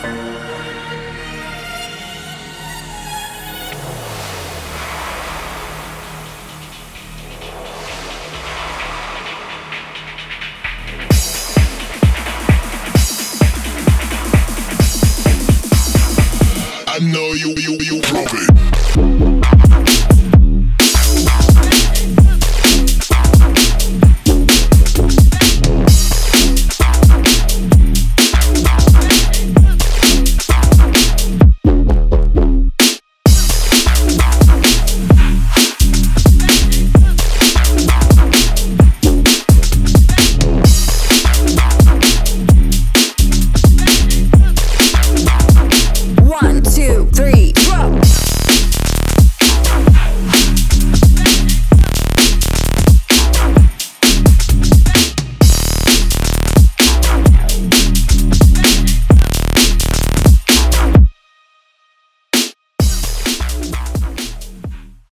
I know you, you, you, you, two, three.